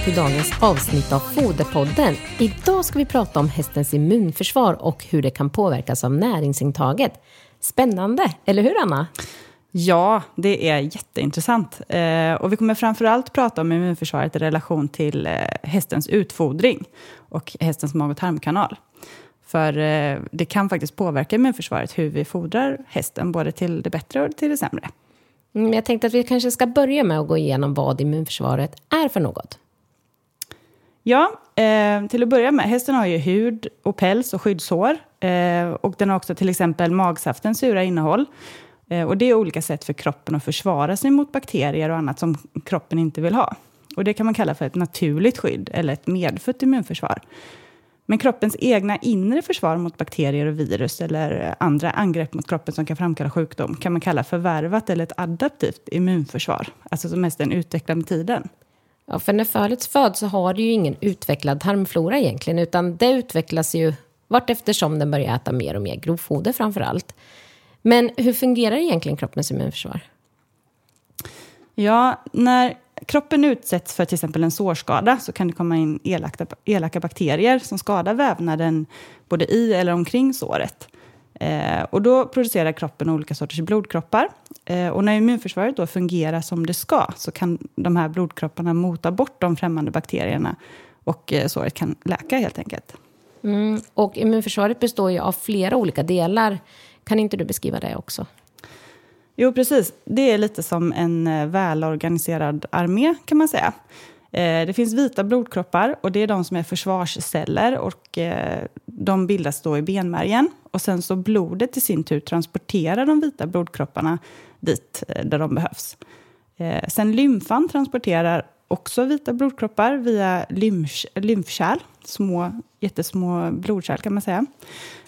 välkomna till dagens avsnitt av Foderpodden. Idag ska vi prata om hästens immunförsvar och hur det kan påverkas av näringsintaget. Spännande, eller hur Anna? Ja, det är jätteintressant. Eh, och vi kommer framför allt prata om immunförsvaret i relation till eh, hästens utfodring och hästens mag och tarmkanal. För eh, det kan faktiskt påverka immunförsvaret hur vi fodrar hästen, både till det bättre och till det sämre. Mm, jag tänkte att vi kanske ska börja med att gå igenom vad immunförsvaret är för något. Ja, eh, till att börja med, hästen har ju hud och päls och skyddshår. Eh, och den har också till exempel magsaftens sura innehåll. Eh, och det är olika sätt för kroppen att försvara sig mot bakterier och annat som kroppen inte vill ha. Och det kan man kalla för ett naturligt skydd eller ett medfött immunförsvar. Men kroppens egna inre försvar mot bakterier och virus eller andra angrepp mot kroppen som kan framkalla sjukdom kan man kalla förvärvat eller ett adaptivt immunförsvar. Alltså som mest den utvecklar med tiden. Ja, för när fölet föds så har det ju ingen utvecklad tarmflora egentligen, utan det utvecklas ju vart eftersom den börjar äta mer och mer grovfoder framför allt. Men hur fungerar egentligen kroppens immunförsvar? Ja, när kroppen utsätts för till exempel en sårskada så kan det komma in elaka, elaka bakterier som skadar vävnaden både i eller omkring såret. Eh, och då producerar kroppen olika sorters blodkroppar. Eh, och när immunförsvaret då fungerar som det ska så kan de här blodkropparna mota bort de främmande bakterierna och eh, såret kan läka helt enkelt. Mm, och immunförsvaret består ju av flera olika delar. Kan inte du beskriva det också? Jo, precis. Det är lite som en eh, välorganiserad armé, kan man säga. Eh, det finns vita blodkroppar och det är de som är försvarsceller och eh, de bildas då i benmärgen. Och sen så blodet i sin tur transporterar de vita blodkropparna dit eh, där de behövs. Sen lymfan transporterar också vita blodkroppar via lymfkärl, små, jättesmå blodkärl kan man säga.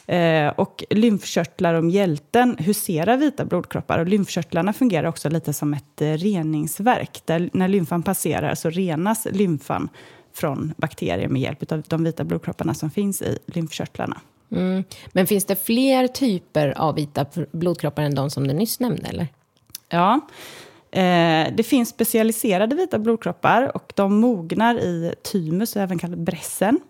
Eh, och lymfkörtlar om hjälten huserar vita blodkroppar. Och lymfkörtlarna fungerar också lite som ett eh, reningsverk. Där när lymfan passerar så renas lymfan från bakterier med hjälp av de vita blodkropparna som finns i lymfkörtlarna. Mm. Men finns det fler typer av vita blodkroppar än de som du nyss nämnde? Eller? Ja, eh, det finns specialiserade vita blodkroppar och de mognar i thymus, även kallat brässen.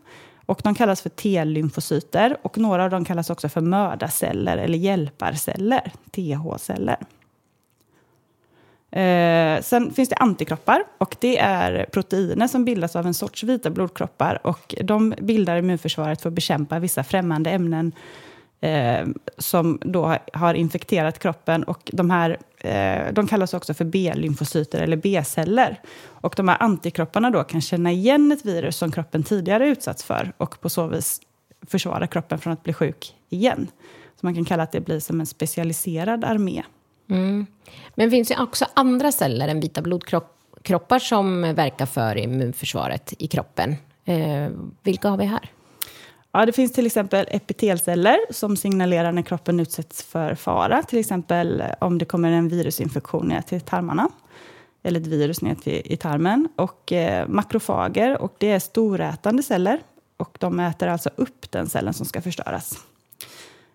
Och de kallas för T-lymfocyter och några av dem kallas också för mördarceller eller hjälparceller, TH-celler. Eh, sen finns det antikroppar och det är proteiner som bildas av en sorts vita blodkroppar och de bildar immunförsvaret för att bekämpa vissa främmande ämnen eh, som då har infekterat kroppen. Och de, här, eh, de kallas också för B-lymfocyter eller B-celler. Och de här antikropparna då kan känna igen ett virus som kroppen tidigare utsatts för och på så vis försvara kroppen från att bli sjuk igen. Så man kan kalla att det blir som en specialiserad armé. Mm. Men finns det också andra celler än vita blodkroppar som verkar för immunförsvaret i kroppen? Eh, vilka har vi här? Ja, det finns till exempel epitelceller som signalerar när kroppen utsätts för fara. Till exempel eh, om det kommer en virusinfektion ner till tarmarna. Eller ett virus ner till, i tarmen. Och eh, makrofager, och det är storätande celler. Och de äter alltså upp den cellen som ska förstöras.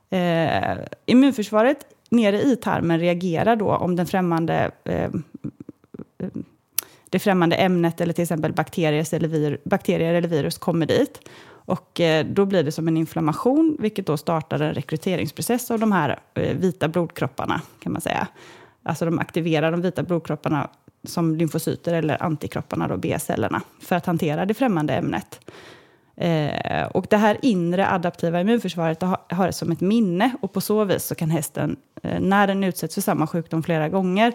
Eh, immunförsvaret nere i tarmen reagerar då om den främmande, eh, det främmande ämnet eller till exempel bakterier eller, vir, bakterier eller virus kommer dit. Och eh, då blir det som en inflammation, vilket då startar en rekryteringsprocess av de här eh, vita blodkropparna, kan man säga. Alltså de aktiverar de vita blodkropparna som lymfocyter eller antikropparna, B-cellerna, för att hantera det främmande ämnet. Eh, och det här inre adaptiva immunförsvaret har, har det som ett minne och på så vis så kan hästen, eh, när den utsätts för samma sjukdom flera gånger,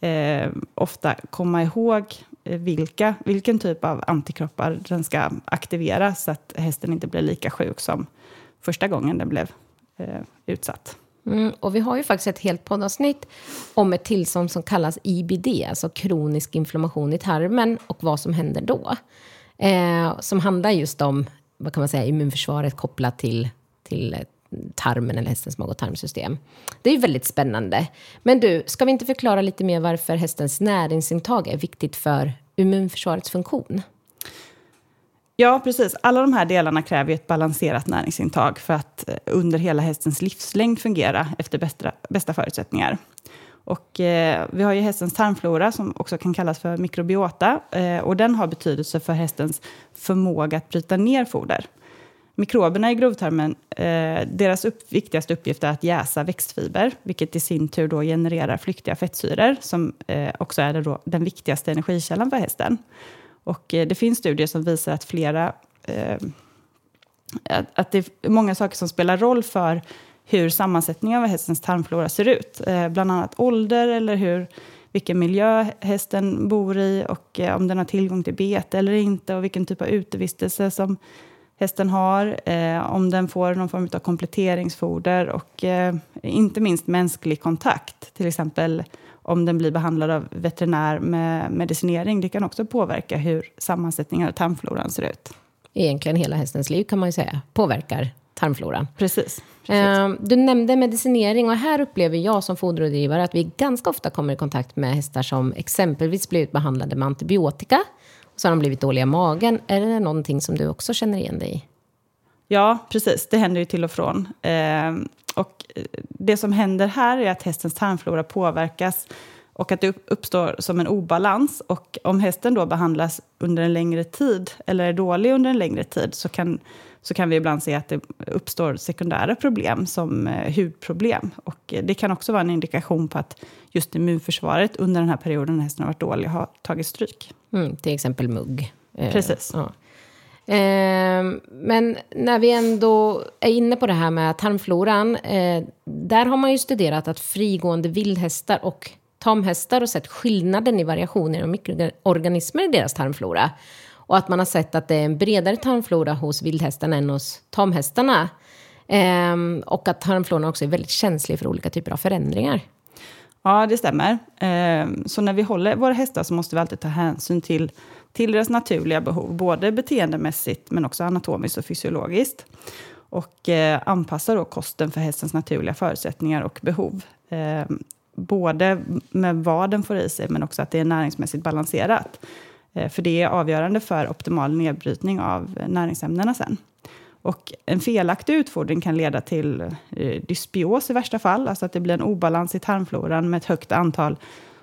eh, ofta komma ihåg Eh, vilka, vilken typ av antikroppar den ska aktivera så att hästen inte blir lika sjuk som första gången den blev eh, utsatt. Mm, och vi har ju faktiskt ett helt poddavsnitt om ett tillstånd som kallas IBD, alltså kronisk inflammation i tarmen och vad som händer då. Eh, som handlar just om vad kan man säga, immunförsvaret kopplat till, till tarmen eller hästens mag och tarmsystem. Det är ju väldigt spännande. Men du, ska vi inte förklara lite mer varför hästens näringsintag är viktigt för immunförsvarets funktion? Ja, precis. Alla de här delarna kräver ett balanserat näringsintag för att eh, under hela hästens livslängd fungera efter bästa, bästa förutsättningar. Och, eh, vi har ju hästens tarmflora som också kan kallas för mikrobiota. Eh, och den har betydelse för hästens förmåga att bryta ner foder. Mikroberna i grovtarmen, eh, deras upp, viktigaste uppgift är att jäsa växtfiber, vilket i sin tur då genererar flyktiga fettsyror, som eh, också är då den viktigaste energikällan för hästen. Och eh, det finns studier som visar att flera... Eh, att det är många saker som spelar roll för hur sammansättningen av hästens tarmflora ser ut. Eh, bland annat ålder eller hur, vilken miljö hästen bor i och eh, om den har tillgång till bete eller inte och vilken typ av utevistelse som hästen har, eh, om den får någon form av kompletteringsfoder och eh, inte minst mänsklig kontakt. Till exempel om den blir behandlad av veterinär med medicinering. Det kan också påverka hur sammansättningen av tarmfloran ser ut. Egentligen hela hästens liv kan man ju säga påverkar tarmfloran. Precis. Eh, du nämnde medicinering och här upplever jag som foderrådgivare att vi ganska ofta kommer i kontakt med hästar som exempelvis blivit behandlade med antibiotika så har de blivit dåliga i magen. Är det någonting som du också känner igen dig i? Ja, precis. Det händer ju till och från. Ehm, eh, och det som händer här är att hästens tarmflora påverkas och att det uppstår som en obalans. Och om hästen då behandlas under en längre tid, eller är dålig under en längre tid, så kan, så kan vi ibland se att det uppstår sekundära problem som eh, hudproblem. Och det kan också vara en indikation på att just immunförsvaret under den här perioden när hästen har varit dålig har tagit stryk. Mm, till exempel mugg. Eh, Precis. Ja. Eh, men när vi ändå är inne på det här med tarmfloran. Eh, där har man ju studerat att frigående vildhästar och tamhästar och sett skillnaden i variationer av mikroorganismer i deras tarmflora. Och att man har sett att det är en bredare tarmflora hos vildhästarna än hos tamhästarna. Ehm, och att tarmfloran också är väldigt känslig för olika typer av förändringar. Ja, det stämmer. Ehm, så när vi håller våra hästar så måste vi alltid ta hänsyn till, till deras naturliga behov, både beteendemässigt men också anatomiskt och fysiologiskt. Och eh, anpassa då kosten för hästens naturliga förutsättningar och behov. Ehm, både med vad den får i sig, men också att det är näringsmässigt balanserat. Eh, för det är avgörande för optimal nedbrytning av eh, näringsämnena sen. Och en felaktig utfodring kan leda till eh, dysbios i värsta fall, alltså att det blir en obalans i tarmfloran med ett högt antal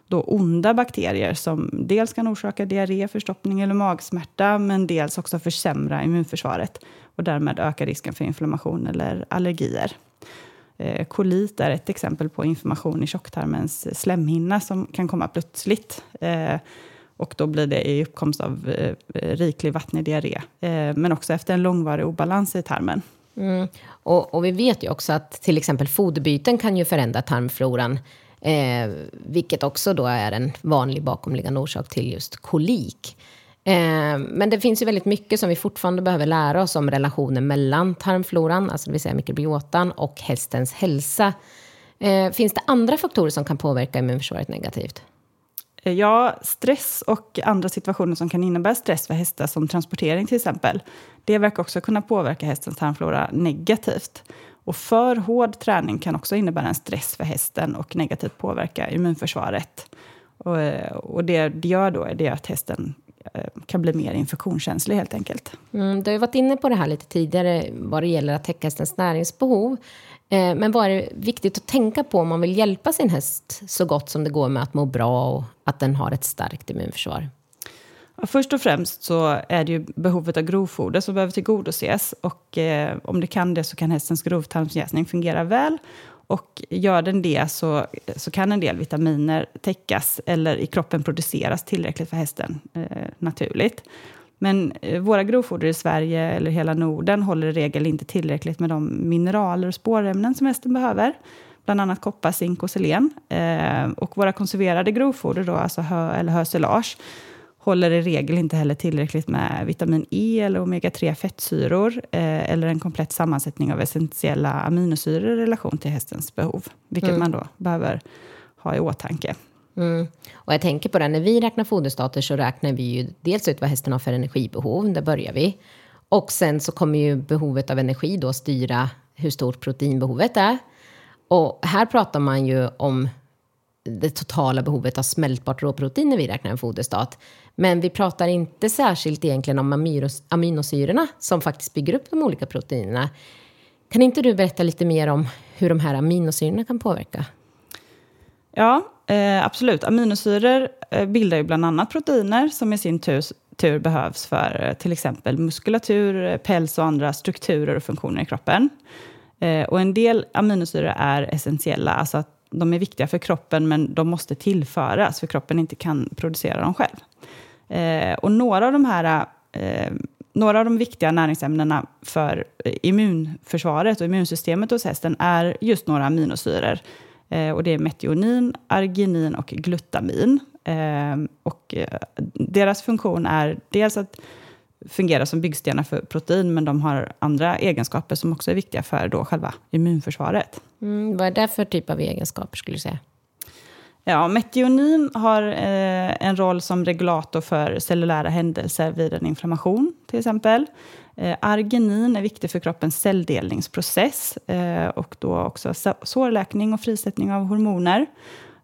då onda bakterier som dels kan orsaka diarré, förstoppning eller magsmärta, men dels också försämra immunförsvaret och därmed öka risken för inflammation eller allergier. Eh, kolit är ett exempel på information i tjocktarmens slemhinna som kan komma plötsligt. Eh, och då blir det i uppkomst av eh, riklig vattnig diarré. Men också efter en långvarig obalans i tarmen. Mm. Och, och, vi vet ju också att till exempel foderbyten kan ju förändra tarmfloran. Eh, vilket också då är en vanlig bakomliggande orsak till just kolik. Eh, men det finns ju väldigt mycket som vi fortfarande behöver lära oss om relationen mellan tarmfloran, alltså det vill säga mikrobiotan, och hästens hälsa. Eh, finns det andra faktorer som kan påverka immunförsvaret negativt? Eh, ja, stress och andra situationer som kan innebära stress för hästar, som transportering till exempel, det verkar också kunna påverka hästens tarmflora negativt. Och för hård träning kan också innebära en stress för hästen och negativt påverka immunförsvaret. Och, och det det gör då är det att hästen kan bli mer infektionskänslig helt enkelt. Mm, du har varit inne på det här lite tidigare vad det gäller att täcka hästens näringsbehov. Eh, men vad är viktigt att tänka på om man vill hjälpa sin häst så gott som det går med att må bra och att den har ett starkt immunförsvar? Ja, först och främst så är det ju behovet av grovfoder som behöver tillgodoses. Och eh, om det kan det så kan hästens grovtarmsjäsning fungera väl. Och gör den det så, så kan en del vitaminer täckas eller i kroppen produceras tillräckligt för hästen eh, naturligt. Men eh, våra grovfoder i Sverige eller hela Norden håller i regel inte tillräckligt med de mineraler och spårämnen som hästen behöver. Bland annat koppar, zink och selen. Eh, och våra konserverade grovfoder, då, alltså hö eller hösilage, håller i regel inte heller tillräckligt med vitamin E eller omega-3 fettsyror eh, eller en komplett sammansättning av essentiella aminosyror i relation till hästens behov, vilket mm. man då behöver ha i åtanke. Mm. Och jag tänker på det, när vi räknar foderstater så räknar vi ju dels ut vad hästen har för energibehov, där börjar vi. Och sen så kommer ju behovet av energi då styra hur stort proteinbehovet är. Och här pratar man ju om det totala behovet av smältbart råprotein när vi räknar en foderstat. Men vi pratar inte särskilt egentligen om aminosyrorna som faktiskt bygger upp de olika proteinerna. Kan inte du berätta lite mer om hur de här aminosyrorna kan påverka? Ja, eh, absolut. Aminosyror eh, bildar ju bland annat proteiner som i sin tur, tur behövs för eh, till exempel muskulatur, eh, päls och andra strukturer och funktioner i kroppen. Eh, och en del aminosyror är essentiella, alltså att de är viktiga för kroppen men de måste tillföras för kroppen inte kan producera dem själv. Eh, och några av de här eh, några av de viktiga näringsämnena för eh, immunförsvaret och immunsystemet hos hästen är just några aminosyror. Eh, och det är metionin, arginin och glutamin. Eh, och eh, deras funktion är dels att fungera som byggstenar för protein, men de har andra egenskaper som också är viktiga för då själva immunförsvaret. Mm, vad är det för typ av egenskaper skulle du säga? Ja, metionin har eh, en roll som regulator för cellulära händelser vid en inflammation, till exempel. Eh, arginin är viktig för kroppens celldelningsprocess eh, och då också sårläkning och frisättning av hormoner.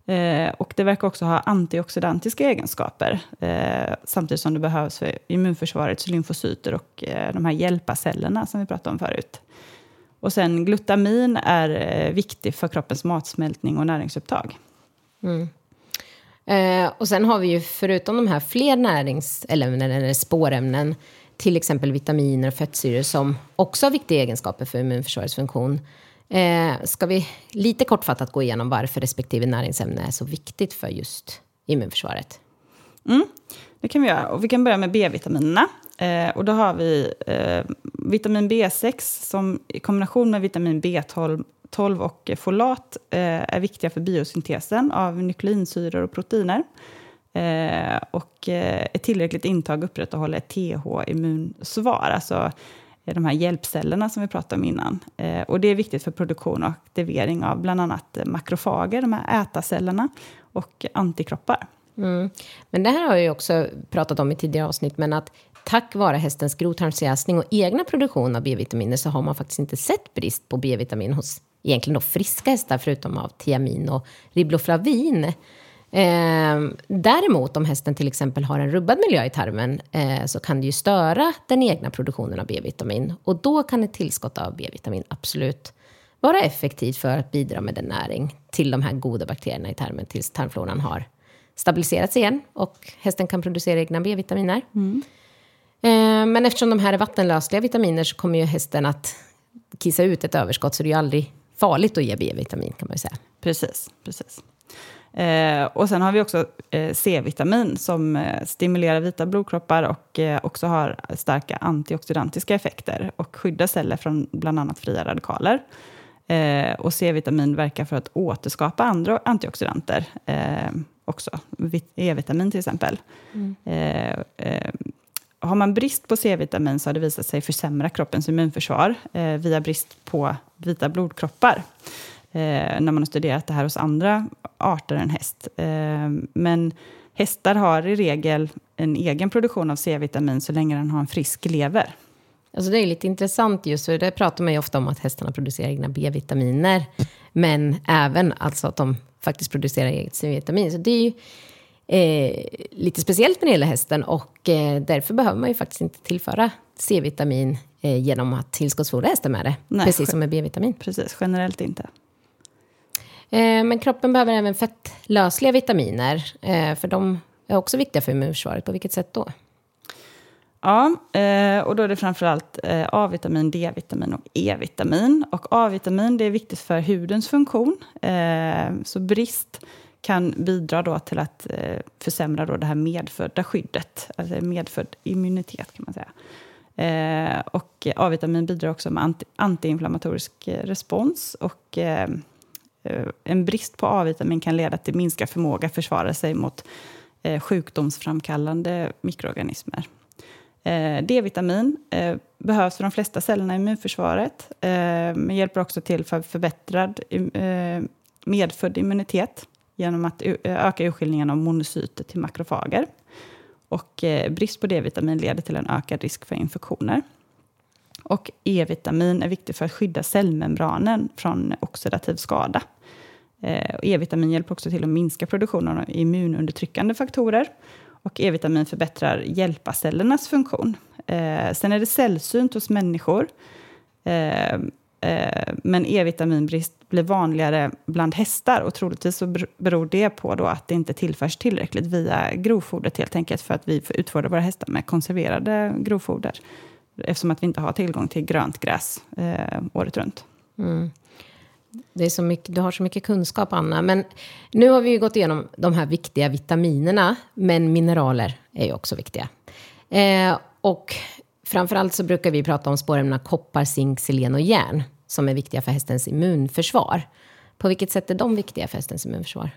Eh, och det verkar också ha antioxidantiska egenskaper eh, samtidigt som det behövs för immunförsvarets lymfocyter och eh, de här hjälpacellerna som vi pratade om förut. Och sen glutamin är eh, viktig för kroppens matsmältning och näringsupptag. Mm. Eh, och sen har vi ju förutom de här fler näringsämnen eller spårämnen till exempel vitaminer och fettsyror som också har viktiga egenskaper för immunförsvarets funktion. Eh, ska vi lite kortfattat gå igenom varför respektive näringsämne är så viktigt för just immunförsvaret? Mm, det kan vi göra. Och vi kan börja med B-vitaminerna. Eh, och då har vi eh, vitamin B6 som i kombination med vitamin B12 12 och folat eh, är viktiga för biosyntesen av nukleinsyror och proteiner. Eh, och eh, ett tillräckligt intag upprätthåller ett TH-immunsvar, alltså de här hjälpcellerna som vi pratade om innan. och det är viktigt för produktion och aktivering av bland annat makrofager, de här ätarcellerna, och antikroppar. Mm. Men det här har jag också pratat om i tidigare avsnitt, men att tack vare hästens grovtarmsjäsning och egna produktion av B-vitaminer så har man faktiskt inte sett brist på B-vitamin hos egentligen då friska hästar, förutom av tiamin och ribloflavin. Eh, däremot om hästen till exempel har en rubbad miljö i tarmen eh, så kan det ju störa den egna produktionen av B-vitamin. Och då kan ett tillskott av B-vitamin absolut vara effektivt för att bidra med den näring till de här goda bakterierna i tarmen tills tarmfloran har stabiliserats igen och hästen kan producera egna B-vitaminer. Mm. Eh, men eftersom de här är vattenlösliga vitaminer så kommer ju hästen att kissa ut ett överskott så det är ju aldrig farligt att ge B-vitamin kan man ju säga. Precis, precis. Eh, och sen har vi också eh, C-vitamin som eh, stimulerar vita blodkroppar och eh, också har starka antioxidantiska effekter och skyddar celler från bland annat fria radikaler. Eh, och C-vitamin verkar för att återskapa andra antioxidanter eh, också, E-vitamin till exempel. Mm har man brist på C-vitamin så har det visat sig försämra kroppens immunförsvar eh, via brist på vita blodkroppar. Eh, när man har studerat det här hos andra arter än häst. Eh, men hästar har i regel en egen produktion av C-vitamin så länge den har en frisk lever. Alltså det är lite intressant just för det pratar man ju ofta om att hästarna producerar egna B-vitaminer. Men även alltså att de faktiskt producerar eget C-vitamin. Så det är ju eh, lite speciellt när det gäller hästen och eh, därför behöver man ju faktiskt inte tillföra C-vitamin eh, genom att tillskottsfodra hästen med det. Nej, precis som med B-vitamin. Precis, generellt inte. Eh, men kroppen behöver även fettlösliga vitaminer, eh, för de är också viktiga för immunförsvaret. På vilket sätt då? Ja, och då är det framförallt A-vitamin, D-vitamin och E-vitamin. Och A-vitamin det är viktigt för hudens funktion. Så brist kan bidra då till att eh, försämra då det här medfödda skyddet, alltså medfödd immunitet kan man säga. Eh, och A-vitamin bidrar också med anti, antiinflammatorisk eh, respons. Och eh, eh, en brist på A-vitamin kan leda till minskad förmåga att försvara sig mot eh, sjukdomsframkallande mikroorganismer. Eh, D-vitamin eh, behövs för de flesta cellerna i immunförsvaret, eh, men hjälper också till för förbättrad eh, medfödd immunitet genom att öka urskiljningen av monocyter till makrofager. Och eh, brist på D-vitamin leder till en ökad risk för infektioner. Och E-vitamin är viktigt för att skydda cellmembranen från oxidativ skada. Eh, E-vitamin hjälper också till att minska produktionen av immunundertryckande faktorer. Och E-vitamin förbättrar hjälpacellernas funktion. Eh, sen är det sällsynt hos människor. Eh, Eh, men E-vitaminbrist blir vanligare bland hästar och troligtvis så beror det på då att det inte tillförs tillräckligt via grovfodret helt enkelt för att vi utfodrar våra hästar med konserverade grovfoder eftersom att vi inte har tillgång till grönt gräs eh, året runt. Mm. Det är så mycket, du har så mycket kunskap, Anna. Men nu har vi ju gått igenom de här viktiga vitaminerna, men mineraler är ju också viktiga. Eh, och framförallt så brukar vi prata om spårämnena koppar, zink, selen och järn som är viktiga för hästens immunförsvar. På vilket sätt är de viktiga för hästens immunförsvar?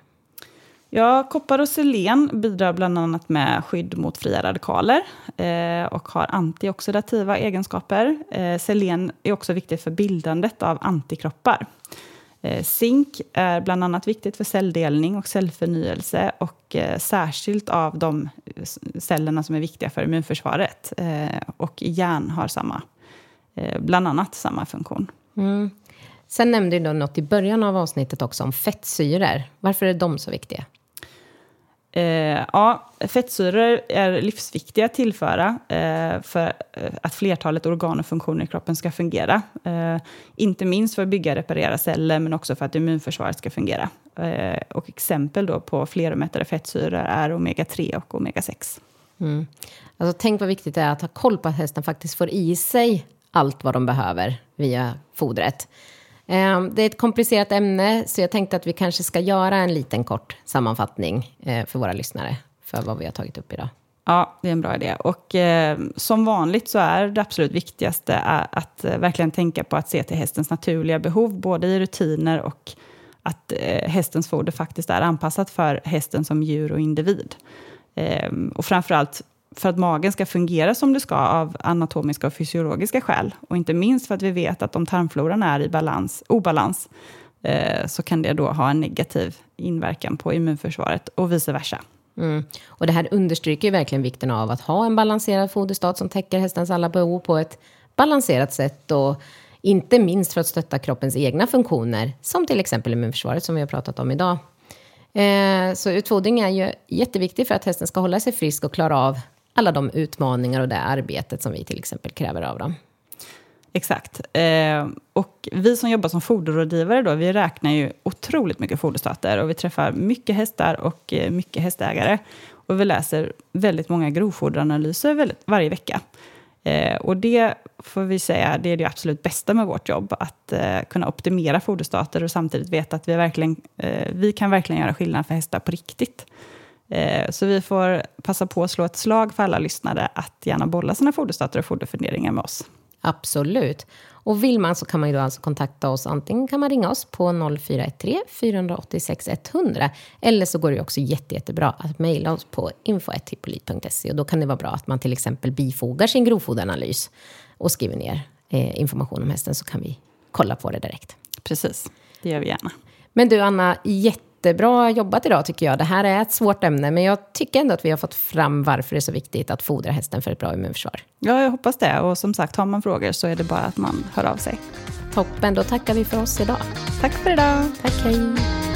Ja, koppar och selen bidrar bland annat med skydd mot fria radikaler eh, och har antioxidativa egenskaper. Eh, selen är också viktigt för bildandet av antikroppar. Eh, zink är bland annat viktigt för celldelning och cellförnyelse och eh, särskilt av de eh, cellerna som är viktiga för immunförsvaret. Och järn har samma, bland annat samma funktion. Mm. Sen nämnde du något i början av avsnittet också om fettsyror. Varför är de så viktiga? Eh, ja, fettsyror är livsviktiga att tillföra eh, för eh, att flertalet organ och funktioner i kroppen ska fungera. Eh, inte minst för att bygga och reparera celler, men också för att immunförsvaret ska fungera. Eh, och exempel då på fleromättade fettsyror är omega-3 och omega-6. Mm. Alltså, tänk vad viktigt det är att ha koll på att hästen faktiskt får i sig allt vad de behöver via fodret. Ehm, det är ett komplicerat ämne, så jag tänkte att vi kanske ska göra en liten kort sammanfattning eh, för våra lyssnare för vad vi har tagit upp idag. Ja, det är en bra idé. Och eh, som vanligt så är det absolut viktigaste att eh, verkligen tänka på att se till hästens naturliga behov, både i rutiner och att eh, hästens foder faktiskt är anpassat för hästen som djur och individ. Eh, och framförallt för att magen ska fungera som det ska av anatomiska och fysiologiska skäl. Och inte minst för att vi vet att om tarmfloran är i balans, obalans eh, så kan det då ha en negativ inverkan på immunförsvaret och vice versa. Mm. Och det här understryker ju verkligen vikten av att ha en balanserad foderstat som täcker hästens alla behov på ett balanserat sätt. Och inte minst för att stötta kroppens egna funktioner, som till exempel immunförsvaret som vi har pratat om idag. Eh, så utfodring är ju jätteviktigt för att hästen ska hålla sig frisk och klara av alla de utmaningar och det arbetet som vi till exempel kräver av dem. Exakt. Eh, och vi som jobbar som foderrådgivare då, vi räknar ju otroligt mycket foderstater och vi träffar mycket hästar och eh, mycket hästägare. Och vi läser väldigt många grovfoderanalyser väldigt, varje vecka. Eh, och det får vi säga, det är det absolut bästa med vårt jobb, att eh, kunna optimera foderstater och samtidigt veta att vi, verkligen, eh, vi kan verkligen göra skillnad för hästar på riktigt. Eh, så vi får passa på att slå ett slag för alla lyssnare att gärna bolla sina foderstater och foderfunderingar med oss. Absolut. Och vill man så kan man ju då alltså kontakta oss. Antingen kan man ringa oss på 0413 486 100 eller så går det också jätte, jättebra att mejla oss på info.hippolit.se och då kan det vara bra att man till exempel bifogar sin grovfoderanalys och skriver ner eh, information om hästen så kan vi kolla på det direkt. Precis, det gör vi gärna. Men du Anna, jätte jättebra jobbat idag tycker jag. Det här är ett svårt ämne, men jag tycker ändå att vi har fått fram varför det är så viktigt att fodra hästen för ett bra immunförsvar. Ja, jag hoppas det. Och som sagt, har man frågor så är det bara att man hör av sig. Toppen, då tackar vi för oss idag. Tack för idag. Tack, hej.